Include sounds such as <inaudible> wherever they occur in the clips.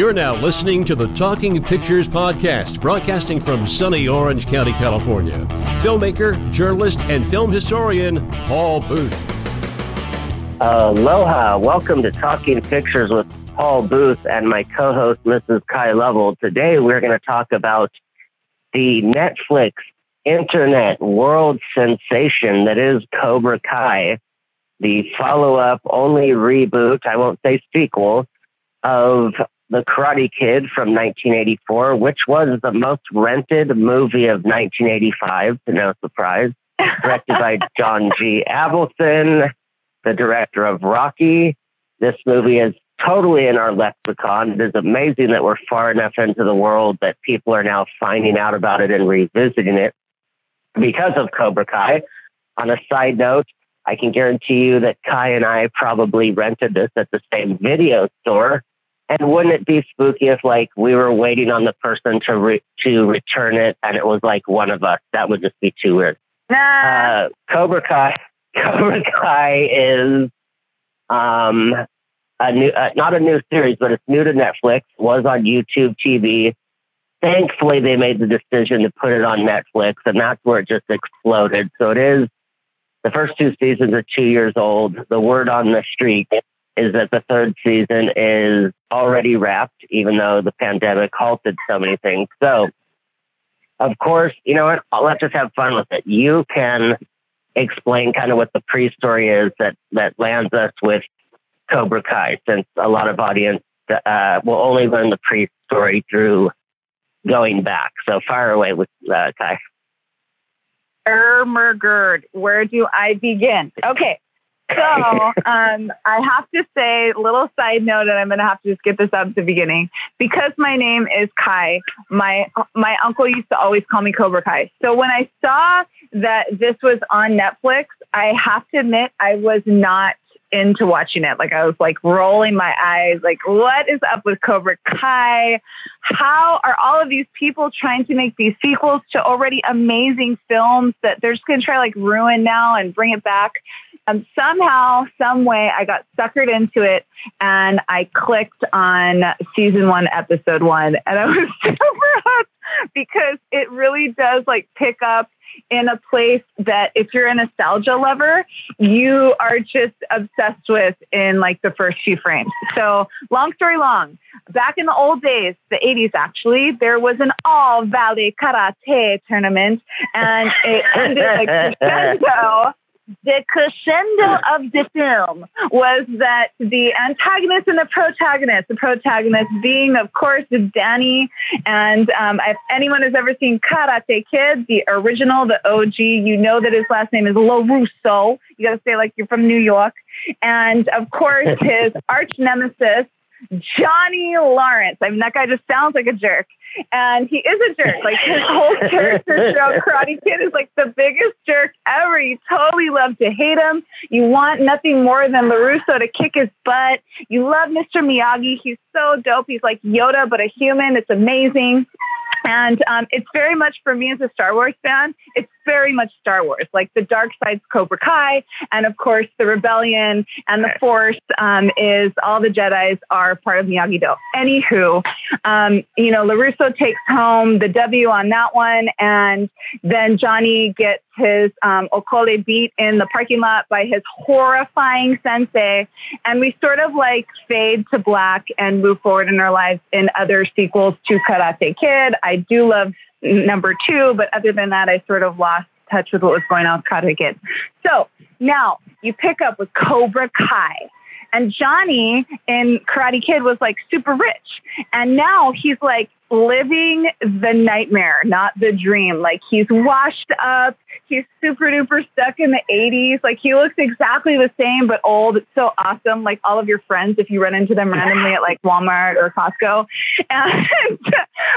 You're now listening to the Talking Pictures Podcast, broadcasting from sunny Orange County, California. Filmmaker, journalist, and film historian Paul Booth. Aloha. Welcome to Talking Pictures with Paul Booth and my co host, Mrs. Kai Lovell. Today, we're going to talk about the Netflix internet world sensation that is Cobra Kai, the follow up only reboot, I won't say sequel, of the Karate Kid from 1984, which was the most rented movie of 1985, to no surprise, <laughs> directed by John G. Avildsen, the director of Rocky. This movie is totally in our lexicon. It is amazing that we're far enough into the world that people are now finding out about it and revisiting it because of Cobra Kai. On a side note, I can guarantee you that Kai and I probably rented this at the same video store and wouldn't it be spooky if like we were waiting on the person to re- to return it and it was like one of us? That would just be too weird. Nah. Uh, Cobra Kai. <laughs> Cobra Kai is um a new uh, not a new series, but it's new to Netflix. Was on YouTube TV. Thankfully, they made the decision to put it on Netflix, and that's where it just exploded. So it is. The first two seasons are two years old. The word on the street is that the third season is already wrapped, even though the pandemic halted so many things. So, of course, you know what? Let's just have fun with it. You can explain kind of what the pre-story is that that lands us with Cobra Kai, since a lot of audience uh, will only learn the pre-story through going back. So, fire away with uh, Kai. Ermergerd, where do I begin? Okay, so um, I have to say, little side note, and I'm going to have to just get this up at the beginning because my name is Kai. My my uncle used to always call me Cobra Kai. So when I saw that this was on Netflix, I have to admit I was not into watching it. Like I was like rolling my eyes, like what is up with Cobra Kai? How are all of these people trying to make these sequels to already amazing films that they're just going to try like ruin now and bring it back? Um, somehow, some way, I got suckered into it and I clicked on season one, episode one, and I was <laughs> super hooked because it really does like pick up in a place that if you're a nostalgia lover, you are just obsessed with in like the first few frames. So, long story long, back in the old days, the 80s actually, there was an all valley karate tournament and it ended like <laughs> crescendo the crescendo of the film was that the antagonist and the protagonist, the protagonist being, of course, Danny. And um, if anyone has ever seen Karate Kid, the original, the OG, you know that his last name is LaRusso. You got to say like you're from New York. And of course, <laughs> his arch nemesis, Johnny Lawrence. I mean, that guy just sounds like a jerk. And he is a jerk. Like his whole <laughs> character show, Karate Kid, is like the biggest jerk ever. You totally love to hate him. You want nothing more than LaRusso to kick his butt. You love Mr. Miyagi. He's so dope. He's like Yoda, but a human. It's amazing. And um, it's very much for me as a Star Wars fan, it's very much Star Wars, like the dark side's Cobra Kai, and of course the rebellion and the Force um, is all the Jedi's are part of Miyagi Do. Anywho, um, you know, LaRusso takes home the W on that one, and then Johnny gets his um, Okole beat in the parking lot by his horrifying sensei, and we sort of like fade to black and move forward in our lives in other sequels to Karate Kid. I do love number two, but other than that, I sort of lost touch with what was going on with Karate Kid. So now you pick up with Cobra Kai. And Johnny in Karate Kid was like super rich. And now he's like living the nightmare, not the dream. Like he's washed up. He's super duper stuck in the 80s. Like he looks exactly the same, but old. It's so awesome. Like all of your friends, if you run into them randomly at like Walmart or Costco. <laughs> And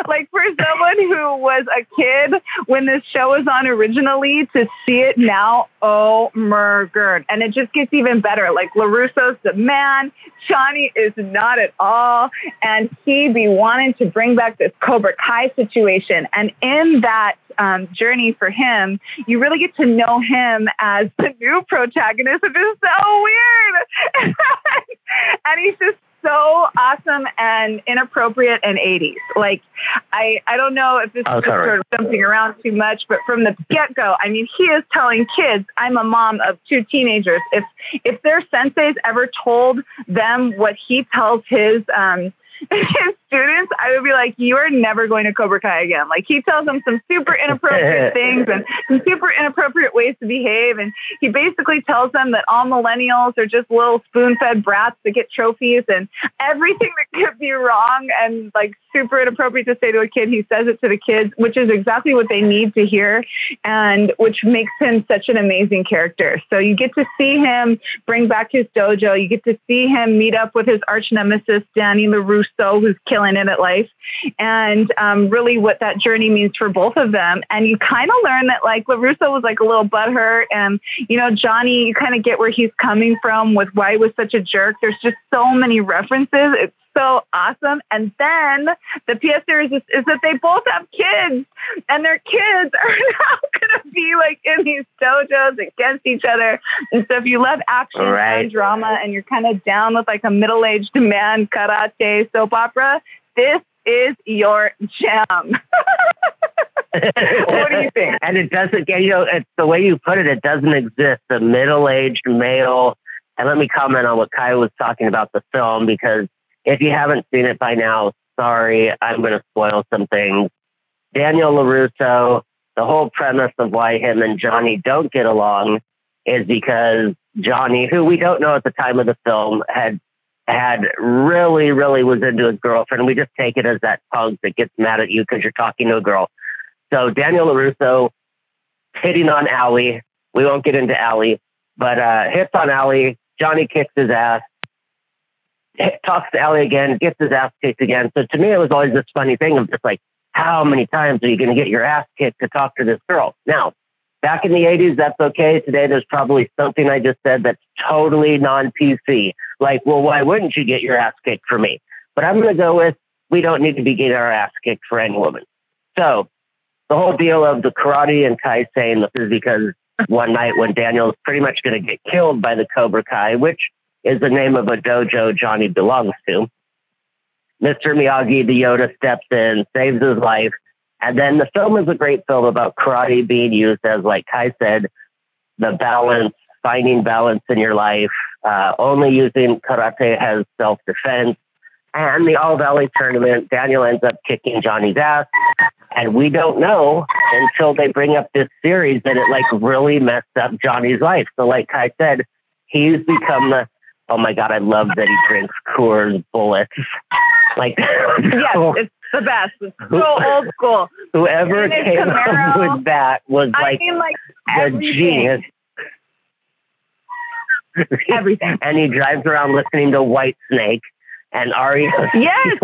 like for someone who was a kid when this show was on originally to see it now, oh my god. And it just gets even better. Like LaRusso's the man. Johnny is not at all. And he be wanting to bring back this Cobra Kai situation. And in that um, journey for him, you really get to know him as the new protagonist, which is so weird. <laughs> and he's just so awesome and inappropriate and 80s. Like, I, I don't know if this Oh, is sort of jumping around too much, but from the get go, I mean, he is telling kids, I'm a mom of two teenagers. If, if their senseis ever told them what he tells his, um, <laughs> his students, I would be like, you are never going to Cobra Kai again. Like he tells them some super inappropriate <laughs> things and some super inappropriate ways to behave. And he basically tells them that all millennials are just little spoon fed brats that get trophies and everything that could be wrong and like super inappropriate to say to a kid, he says it to the kids, which is exactly what they need to hear and which makes him such an amazing character. So you get to see him bring back his dojo. You get to see him meet up with his arch nemesis, Danny LaRusso, who's killing it at life, and um, really what that journey means for both of them. And you kind of learn that like LaRusso was like a little butthurt, and you know Johnny, you kind of get where he's coming from with why he was such a jerk. There's just so many references. It's so awesome. And then the PS series is, is that they both have kids, and their kids <laughs> are now going to be like in these dojos against each other. And so if you love action Right. and drama, and you're kind of down with like a middle-aged man karate soap opera, this is your jam. <laughs> what do you think? and it doesn't get, you know, it's the way you put it, it doesn't exist. The middle aged male. And let me comment on what Kai was talking about the film because if you haven't seen it by now, sorry, I'm going to spoil some things. Daniel LaRusso, the whole premise of why him and Johnny don't get along is because Johnny, who we don't know at the time of the film, had had really, really was into his girlfriend. We just take it as that punk that gets mad at you because you're talking to a girl. So Daniel LaRusso hitting on Allie. We won't get into Allie, but uh, hits on Allie. Johnny kicks his ass. <laughs> Talks to Ellie again, gets his ass kicked again. So to me, it was always this funny thing of just like, how many times are you going to get your ass kicked to talk to this girl? Now, back in the 80s, that's okay. Today, there's probably something I just said that's totally non PC. Like, well, why wouldn't you get your ass kicked for me? But I'm going to go with we don't need to be getting our ass kicked for any woman. So the whole deal of the karate and Kai saying this is because one night when Daniel's pretty much going to get killed by the Cobra Kai, which is the name of a dojo Johnny belongs to. Mr. Miyagi, the Yoda, steps in, saves his life. And then the film is a great film about karate being used as, like Kai said, the balance, finding balance in your life, uh, only using karate as self defense. And the All Valley tournament, Daniel ends up kicking Johnny's ass. And we don't know until they bring up this series that it like really messed up Johnny's life. So, like Kai said, he's become the oh my god, I love that he drinks Coors Bullets. Like, yes, <laughs> it's the best. It's so old school. whoever came up with that was I like mean, like the genius. Everything. <laughs> and he drives around listening to White Snake and Ari. <laughs> Yes.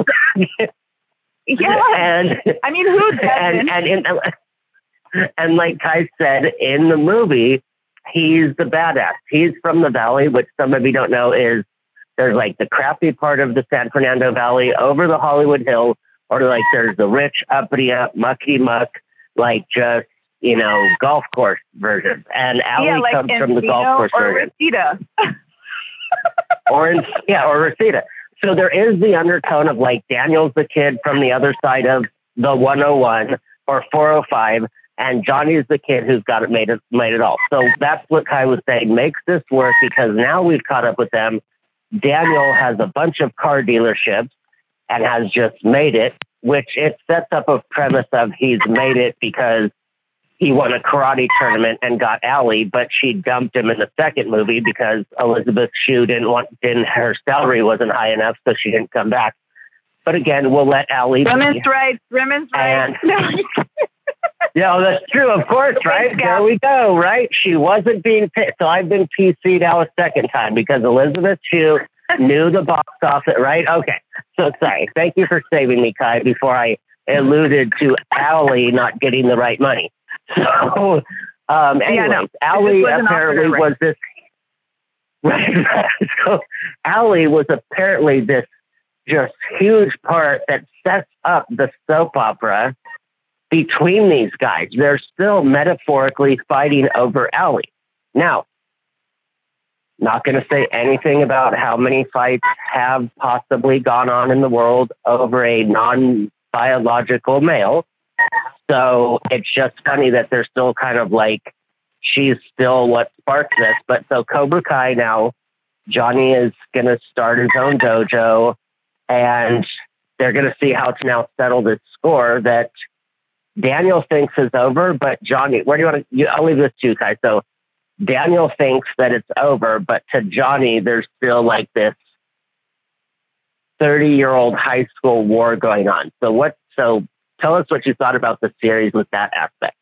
Yes. and I mean, who doesn't? and and in, and like Kai said in the movie, he's the badass. He's from the valley, which some of you don't know is there's like the crappy part of the San Fernando Valley over the Hollywood Hills, or like there's the rich uppity up mucky muck, like just you know golf course version. And Allie yeah, like comes from the golf course or version Reseda. <laughs> or in, yeah, or Rosita. So there is the undertone of like Daniel's the kid from the other side of the 101 or 405, and Johnny's the kid who's got it made it made it all. So that's what Kai was saying makes this work because now we've caught up with them. Daniel has a bunch of car dealerships and has just made it, which it sets up a premise of he's made it because he won a karate tournament and got Allie, but she dumped him in the second movie because Elizabeth Shue didn't want didn't her salary wasn't high enough, so she didn't come back. But again, we'll let Allie. be. Women's rights. Women's rights. <laughs> Yeah, that's true, of course, <laughs> right? There we go, right? She wasn't being picked, so I've been PC'd out a second time because Elizabeth Shue <laughs> knew the box office, right? Okay, so sorry. Thank you for saving me, Kai, before I alluded to Allie not getting the right money. <laughs> So, um, Yeah, anyways, no, Allie apparently was this. Right. so Allie was apparently this just huge part that sets up the soap opera between these guys. They're still metaphorically fighting over Ellie. Now, Not going to say anything about how many fights have possibly gone on in the world over a non biological male. So it's just funny that they're still kind of like, she's still what sparked this. But so Cobra Kai now, Johnny is going to start his own dojo and they're going to see how to now settle this score that Daniel thinks is over, but Johnny, where do you want to? You, I'll leave this to you, guys. So Daniel thinks that it's over, but to Johnny, there's still like this 30 year old high school war going on. So what? So tell us what you thought about the series with that aspect.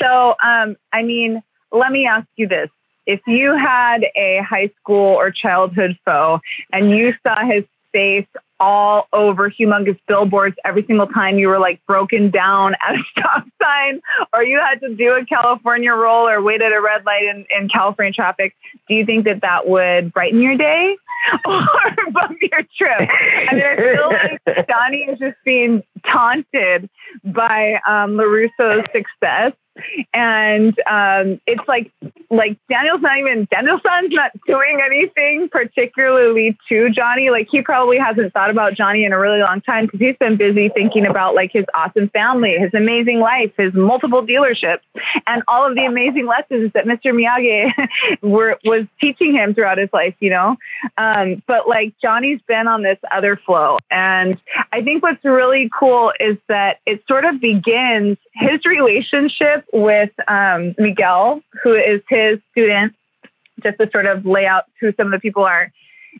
So, um, I mean, let me ask you this. If you had a high school or childhood foe and you saw his face all over humongous billboards every single time you were like broken down at a <laughs> stop sign or you had to do a California roll or wait at a red light in, in California traffic, do you think that that would brighten your day <laughs> or bump your trip? I mean, I feel like Johnny is just being taunted by um, LaRusso's success and um, it's like like Daniel's not even Daniel-san's not doing anything particularly to Johnny. Like he probably hasn't thought about Johnny in a really long time because he's been busy thinking about like his awesome family, his amazing life, his multiple dealerships, and all of the amazing lessons that Mr. Miyagi <laughs> were was teaching him throughout his life. You know, um, but like Johnny's been on this other flow, and I think what's really cool is that it sort of begins his relationship with um, Miguel, who is his student, just to sort of lay out who some of the people are,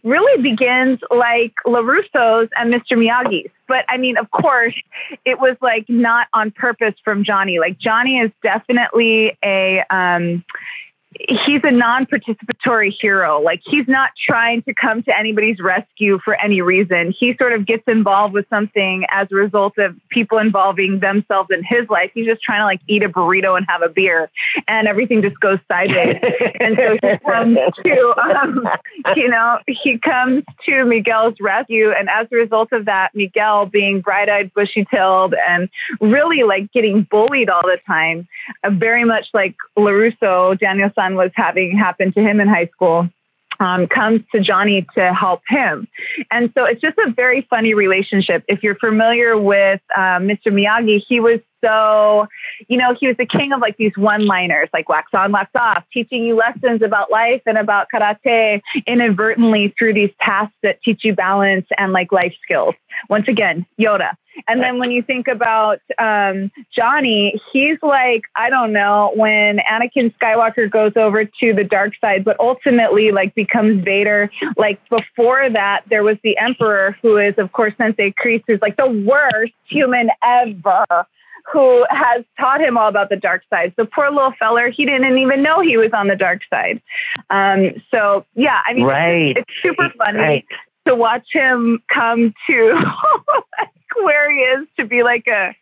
really begins like LaRusso's and Mr. Miyagi's. But I mean, of course, it was like not on purpose from Johnny. Like Johnny is definitely a, um, he's a non-participatory hero. Like he's not trying to come to anybody's rescue for any reason. He sort of gets involved with something as a result of people involving themselves in his life. He's just trying to like eat a burrito and have a beer, and everything just goes sideways. and so he <laughs> comes to, um, you know, he comes to Miguel's rescue, and as a result of that, Miguel being bright-eyed, bushy-tailed, and really like getting bullied all the time, uh, very much like Larusso, Daniel was having happen to him in high school. Um, comes to Johnny to help him. And so it's just a very funny relationship. If you're familiar with uh, Mr. Miyagi, he was so, you know, he was the king of like these one liners, like wax on, wax off, teaching you lessons about life and about karate inadvertently through these tasks that teach you balance and like life skills. Once again, Yoda. And then when you think about um, Johnny, he's like, I don't know, when Anakin Skywalker goes over to the dark side, but ultimately like becomes Vader. Like before that, there was the Emperor, who is, of course, Sensei Kreese, who's like the worst human ever who has taught him all about the dark side. So poor little feller, he didn't even know he was on the dark side. Um, so yeah, I mean, right. it's, it's super funny right. To watch him come to <laughs> where he is to be like a,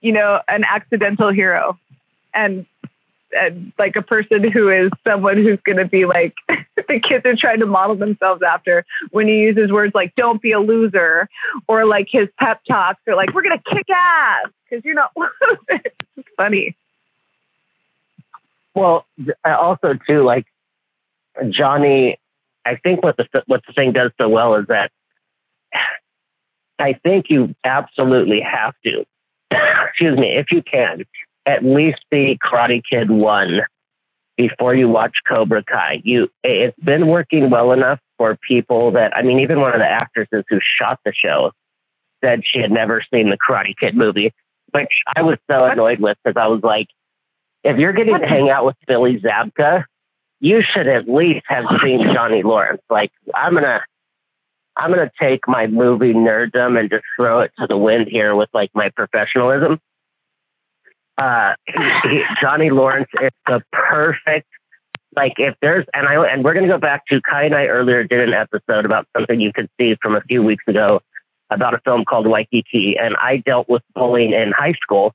you know, an accidental hero, and and like a person who is someone who's going to be like <laughs> the kids are trying to model themselves after when he uses words like "don't be a loser" or like his pep talks are like "we're going to kick ass" because you're not <laughs> it's funny. Well, also too, like Johnny, I think what the what the thing does so well is that <sighs> I think you absolutely have to, <coughs> excuse me, if you can, at least see Karate Kid one before you watch Cobra Kai. You, it's been working well enough for people that I mean, even one of the actresses who shot the show said she had never seen the Karate Kid movie which I was so annoyed with because I was like, if you're getting to hang out with Billy Zabka, you should at least have seen Johnny Lawrence. Like, I'm gonna, I'm gonna take my movie nerddom and just throw it to the wind here with like my professionalism. Uh, he, Johnny Lawrence is the perfect. Like, if there's, and I, and we're gonna go back to Kai and I earlier did an episode about something you could see from a few weeks ago about a film called Waikiki, and I dealt with bullying in high school,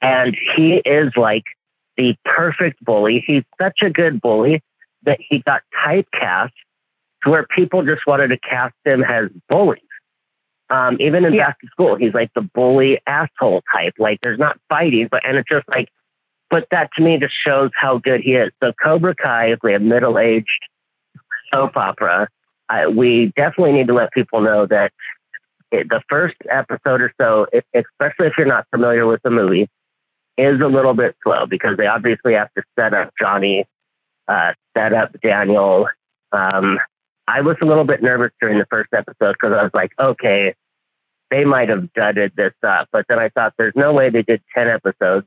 and he is like the perfect bully. He's such a good bully that he got typecast to where people just wanted to cast him as bullies. Um, even in yeah. back to school, he's like the bully asshole type. Like there's not fighting, but and it's just like but that to me just shows how good he is. So Cobra Kai is a middle aged soap opera. I, we definitely need to let people know that it, the first episode or so, it, especially if you're not familiar with the movie, is a little bit slow because they obviously have to set up Johnny, uh, set up Daniel. Um, I was a little bit nervous during the first episode because I was like, okay, they might have dudded this up. But then I thought, there's no way they did 10 episodes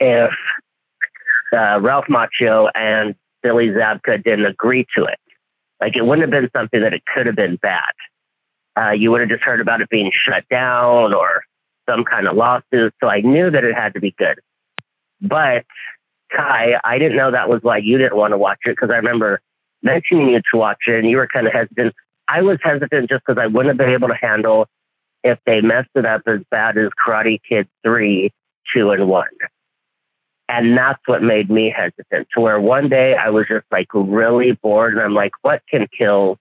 if uh, Ralph Macchio and Billy Zabka didn't agree to it. Like, it wouldn't have been something that it could have been bad. Uh, you would have just heard about it being shut down or some kind of lawsuit. So I knew that it had to be good. But Kai, I didn't know that was why you didn't want to watch it because I remember mentioning you to watch it and you were kind of hesitant. I was hesitant just because I wouldn't have been able to handle if they messed it up as bad as Karate Kid 3, 2, and 1. And that's what made me hesitant to where one day I was just like really bored and I'm like, what can kill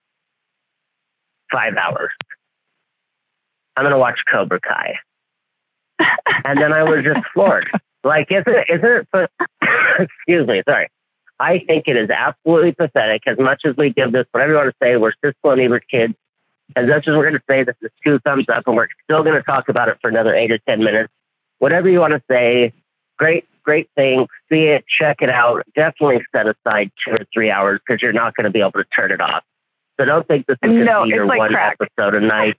five hours? I'm going to watch Cobra Kai. And then I was just floored. Like, isn't it, isn't it, <coughs> excuse me, sorry. I think it is absolutely pathetic. As much as we give this, whatever you want to say, we're Siskel and Ebert kids. As much as we're going to say this is two thumbs up, and we're still going to talk about it for another eight or ten minutes. Whatever you want to say, great, great thing. See it, check it out. Definitely set aside two or three hours because you're not going to be able to turn it off. So don't think this is going to No, be your like one crack. episode a night.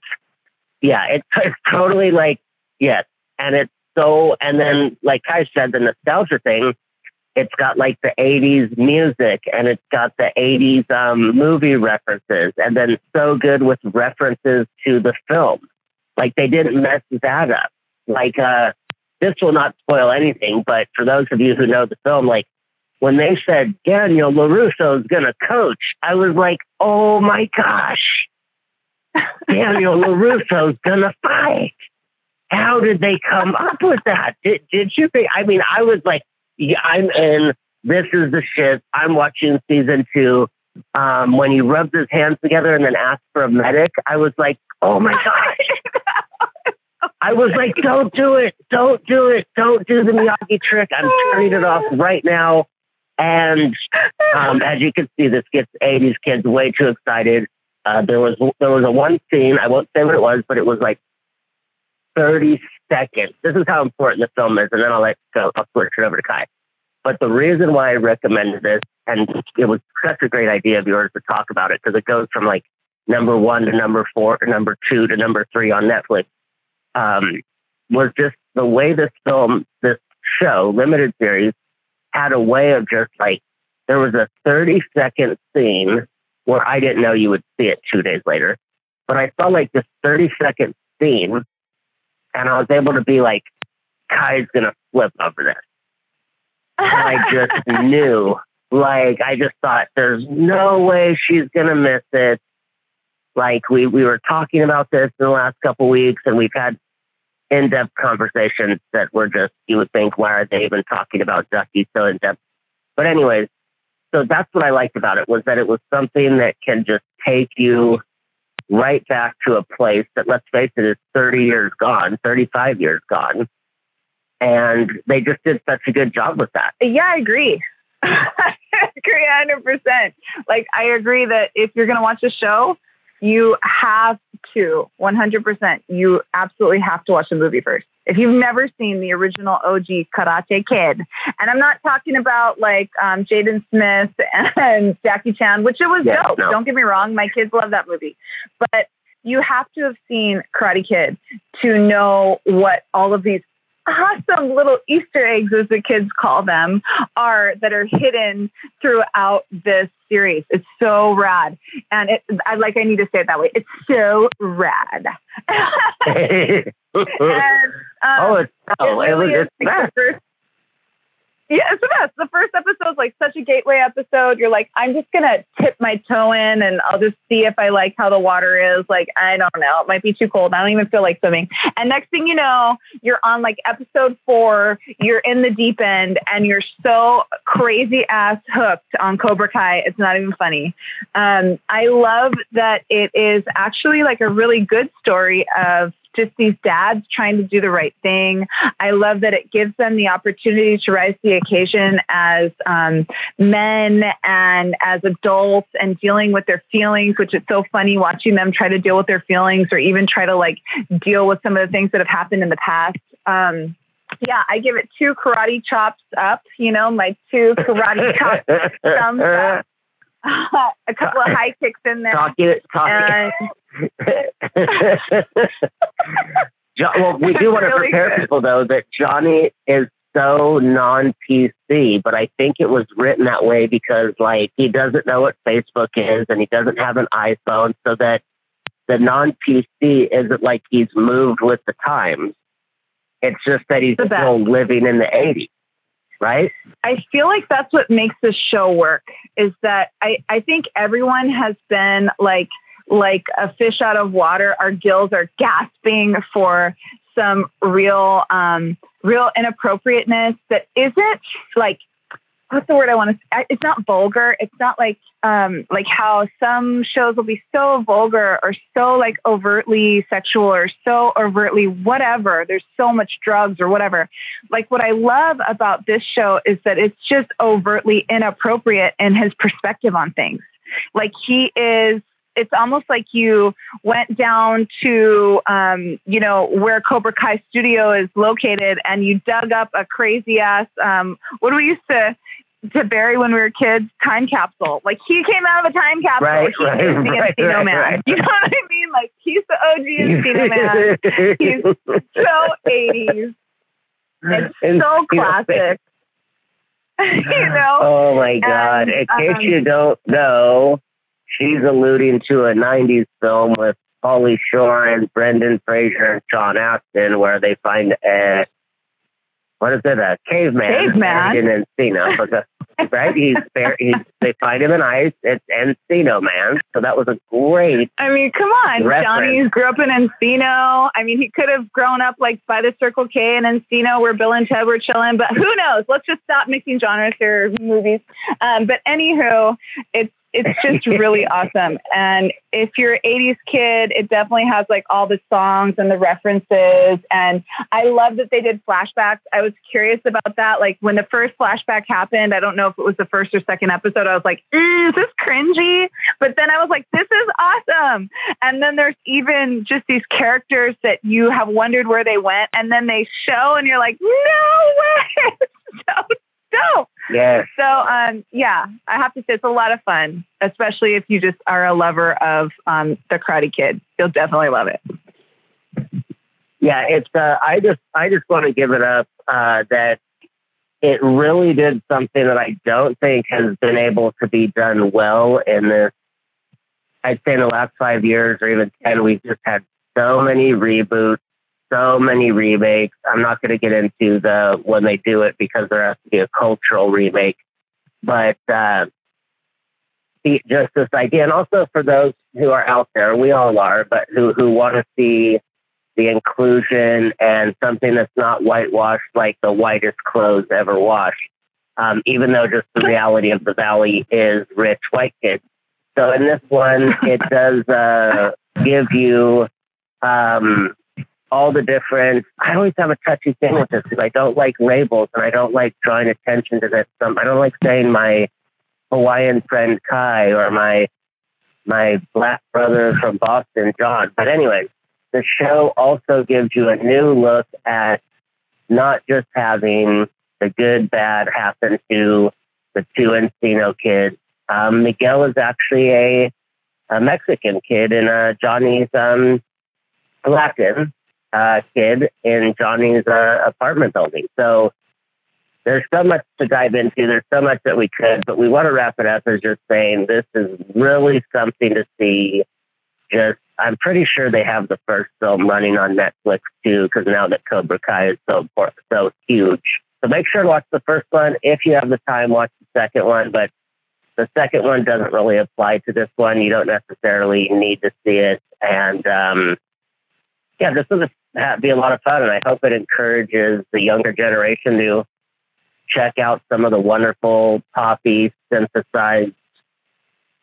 Yeah, it's, it's totally like yes, and it's so. And then, like Kai said, the nostalgia thing it's got like the 80s music and it's got the 80s um, movie references and then so good with references to the film. Like they didn't mess that up. Like, uh, this will not spoil anything, but for those of you who know the film, like when they said Daniel LaRusso is going to coach, I was like, oh my gosh, <laughs> Daniel LaRusso is going to fight. How did they come up with that? Did, did you think? I mean, I was like, yeah, I'm in. This is the shit. I'm watching season two. Um, when he rubs his hands together and then asks for a medic, I was like, oh my <laughs> gosh. I was like, don't do it. Don't do it. Don't do the Miyagi trick. I'm turning it off right now. And um, as you can see, this gets 80s kids way too excited. Uh, there was there was a one scene. I won't say what it was, but it was like 30 seconds. This is how important the film is, and then I'll let go. I'll switch it over to Kai. But the reason why I recommended this, and it was such a great idea of yours to talk about it, because it goes from like number one to number four to number two to number three on Netflix, um, was just the way this film, this show, limited series, had a way of just like, there was a 30 second scene where I didn't know you would see it two days later. But I saw like this 30 second scene and I was able to be like, Kai's gonna flip over this. I just <laughs> knew, like, I just thought, there's no way she's gonna miss it. Like we we were talking about this in the last couple weeks, and we've had in-depth conversations that were just you would think, why are they even talking about Ducky so in depth? But anyways, so that's what I liked about it was that it was something that can just take you right back to a place that, let's face it, is 30 years gone, 35 years gone. And they just did such a good job with that. Yeah, I agree. <laughs> I agree 100%. Like, I agree that if you're going to watch a show, you have to 100%. You absolutely have to watch the movie first. If you've never seen the original OG Karate Kid, and I'm not talking about like um, Jaden Smith and <laughs> Jackie Chan, which it was Yeah, dope. no. Don't get me wrong, my kids love that movie, but you have to have seen Karate Kid to know what all of these awesome little Easter eggs, as the kids call them, are that are hidden throughout this series. It's so rad, and it. I like. I need to say it that way. It's so rad. <laughs> <laughs> and, um, oh, it's, oh, it it really it's like the first. Yeah, it's the best. The first episode is like such a gateway episode. You're like, I'm just gonna tip my toe in, and I'll just see if I like how the water is. Like, I don't know, it might be too cold. I don't even feel like swimming. And next thing you know, you're on like episode four. You're in the deep end, and you're so crazy ass hooked on Cobra Kai. It's not even funny. Um, I love that it is actually like a really good story of just these dads trying to do the right thing. I love that it gives them the opportunity to rise to the occasion as um, men and as adults and dealing with their feelings, which is so funny watching them try to deal with their feelings or even try to like deal with some of the things that have happened in the past. Um, yeah, I give it two karate chops up, you know, my two karate <laughs> chops thumbs up. <laughs> a couple of high kicks in there. Talk it, talk and <laughs> Jo- well, we do want to Really prepare good. people though that Johnny is so non-PC, but I think it was written that way because like he doesn't know what Facebook is and he doesn't have an iPhone, so that the non-PC isn't like he's moved with the times. It's just that he's still living in the '80s, right? I feel like that's what makes this show work is that I, I think everyone has been like like a fish out of water. Our gills are gasping for some real um, real inappropriateness that isn't like what's the word I want to it's not vulgar. It's not like um, like how some shows will be so vulgar or so like overtly sexual or so overtly whatever. There's so much drugs or whatever like what I love about this show is that it's just overtly inappropriate in his perspective on things. Like he is it's almost like you went down to um, you know where Cobra Kai studio is located and you dug up a crazy ass um, what do we used to to bury when we were kids time capsule like he came out of a time capsule Right, he right, the right, Encino right, man right. you know what I mean like he's the OG Encino <laughs> man He's so 80s it's <laughs> And, so classic. <laughs> you know? Oh my God. And, In case um, you don't know, she's alluding to a 90s film with Pauly Shore and Brendan Fraser and Sean Astin where they find a, what is it, a caveman. Caveman. buried In Encino. Because, right? He's, bur- he's, they find him in ice. It's Encino Man. So that was a great, I mean, come on. Reference. Johnny grew up in Encino. I mean, he could have grown up like by the Circle K in Encino where Bill and Ted were chilling, but who knows? Let's just stop mixing genres here, movies. Um, but anywho, it's it's just <laughs> really awesome. And if you're an 80s kid, it definitely has like all the songs and the references. And I love that they did flashbacks. I was curious about that. Like when the first flashback happened, I don't know if it was the first or second episode. I was like, mm, is this cringy? But then I was like, this is awesome. And then there's even just these characters that you have wondered where they went. And then they show and you're like, no way. <laughs> So dope. yes. So, um, yeah, I have to say it's a lot of fun, especially if you just are a lover of um, the Karate Kid. You'll definitely love it. Yeah, it's. Uh, I just, I just want to give it up uh, that it really did something that I don't think has been able to be done well in this. I'd say in the last five years or even ten, we've just had so many reboots, so many remakes. I'm not going to get into the when they do it because there has to be a cultural remake, but uh, the, just this idea, and also for those who are out there, we all are, but who who want to see the inclusion and something that's not whitewashed like the whitest clothes ever washed. Um, even though just the reality of the valley is rich white kids. So in this one, it <laughs> does uh, give you um, all the different. I always have a touchy thing with this because I don't like labels and I don't like drawing attention to this. Um, I don't like saying my Hawaiian friend Kai or my my black brother from Boston, John. But anyways, the show also gives you a new look at not just having the good bad happen to the two Encino kids. Um, Miguel is actually a, a Mexican kid and uh, Johnny's um, Latin uh, kid in Johnny's uh, apartment building. So there's so much to dive into. There's so much that we could, but we want to wrap it up as just saying this is really something to see. Just, I'm pretty sure they have the first film running on Netflix too, because now that Cobra Kai is so important, so huge. So make sure to watch the first one. If you have the time, watch the second one. But the second one doesn't really apply to this one. You don't necessarily need to see it. And um, yeah, this will just be a lot of fun. And I hope it encourages the younger generation to check out some of the wonderful poppy synthesized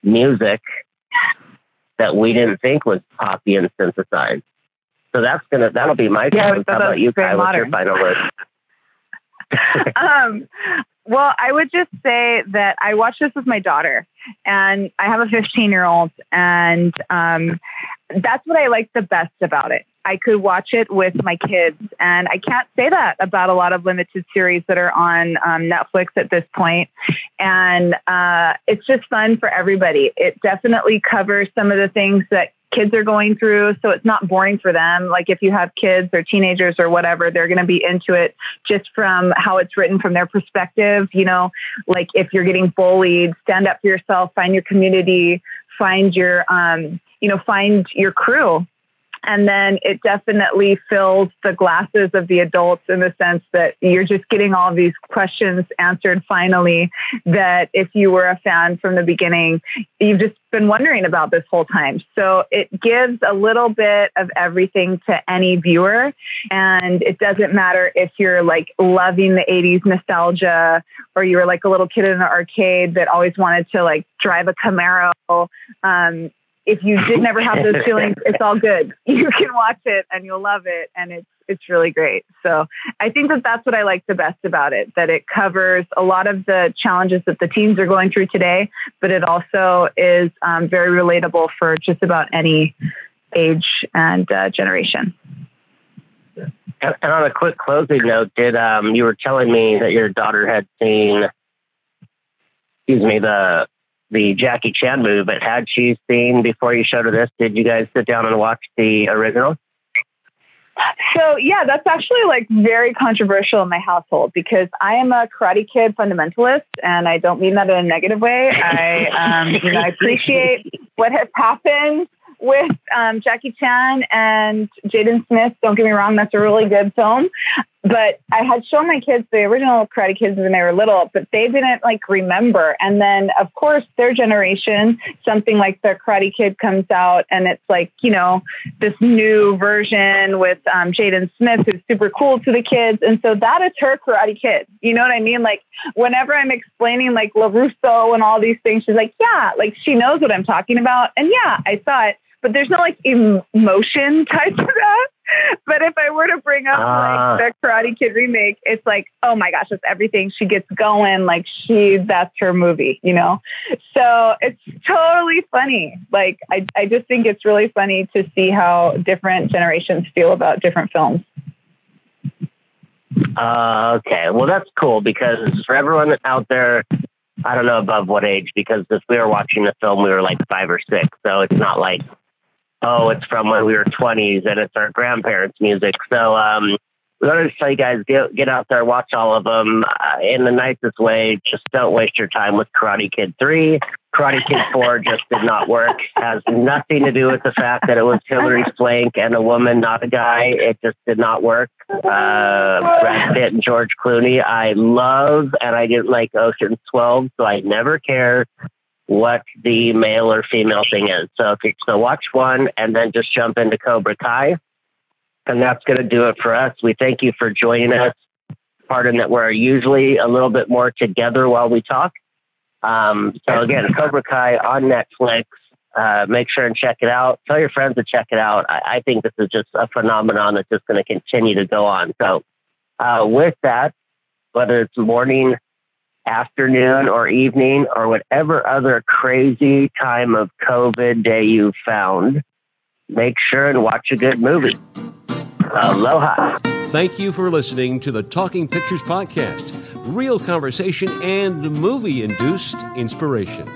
music that we didn't think was poppy and synthesized. So that's gonna that'll be my Yeah, so How about you, Kai? What's your final word? <laughs> <laughs> um, well, I would just say that I watched this with my daughter, and I have a 15 year old, and um, that's what I like the best about it. I could watch it with my kids, and I can't say that about a lot of limited series that are on um, Netflix at this point. And uh, it's just fun for everybody. It definitely covers some of the things that kids are going through, so it's not boring for them. Like if you have kids or teenagers or whatever, they're going to be into it just from how it's written from their perspective. You know, like if you're getting bullied, stand up for yourself, find your community, find your, um, you know, find your crew. And then it definitely fills the glasses of the adults in the sense that you're just getting all these questions answered finally. That if you were a fan from the beginning, you've just been wondering about this whole time. So it gives a little bit of everything to any viewer. And it doesn't matter if you're like loving the 80s nostalgia or you were like a little kid in an arcade that always wanted to like drive a Camaro. Um, if you did never have those <laughs> feelings, it's all good. <laughs> You can watch it and you'll love it, and it's it's really great. So I think that that's what I like the best about it. That it covers a lot of the challenges that the teens are going through today, but it also is um, very relatable for just about any age and uh, generation. And, and on a quick closing note, did um you were telling me that your daughter had seen, excuse me, the the Jackie Chan movie, but had she seen before you showed her this? Did you guys sit down and watch the original? So yeah, that's actually like very controversial in my household because I am a Karate Kid fundamentalist, and I don't mean that in a negative way. I, um, you know, I appreciate what has happened with um, Jackie Chan and Jaden Smith. Don't get me wrong, that's a really good film. But I had shown my kids the original Karate Kids when they were little, but they didn't like remember. And then, of course, their generation, something like the Karate Kid comes out, and it's like you know this new version with um, Jaden Smith, who's super cool to the kids, and so that is her Karate Kid. You know what I mean? Like whenever I'm explaining like LaRusso and all these things, she's like, yeah, like she knows what I'm talking about, and yeah, I saw it. But there's no like emotion <laughs> tied to that. But if I were to bring up Ah. like the Karate Kid remake, it's like, oh my gosh, it's everything. She gets going, like she that's her movie, you know? So it's totally funny. Like I, I just think it's really funny to see how different generations feel about different films. Uh, okay. Well, that's cool because for everyone out there, I don't know above what age, because if we were watching the film, we were like five or six. So it's not like, oh, it's from when we were 20s and it's our grandparents' music. So um, we wanted to tell you guys get, get out there, watch all of them uh, in the nicest way. Just don't waste your time with Karate Kid 3. Karate Kid 4 <laughs> just did not work. Has nothing to do with the fact that it was Hilary Swank and a woman, not a guy. It just did not work. Uh, Brad Pitt and George Clooney, I love, and I didn't like Ocean's 12, so I never care what the male or female thing is. So, so watch one and then just jump into Cobra Kai. And that's going to do it for us. We thank you for joining us. Pardon that we're usually a little bit more together while we talk. Um, so again, Cobra Kai on Netflix. Uh, make sure and check it out. Tell your friends to check it out. I, I think this is just a phenomenon that's just going to continue to go on. So, uh, with that, whether it's morning, afternoon, or evening, or whatever other crazy time of COVID day you found, make sure and watch a good movie. Aloha. Thank you for listening to the Talking Pictures Podcast real conversation and movie induced inspiration.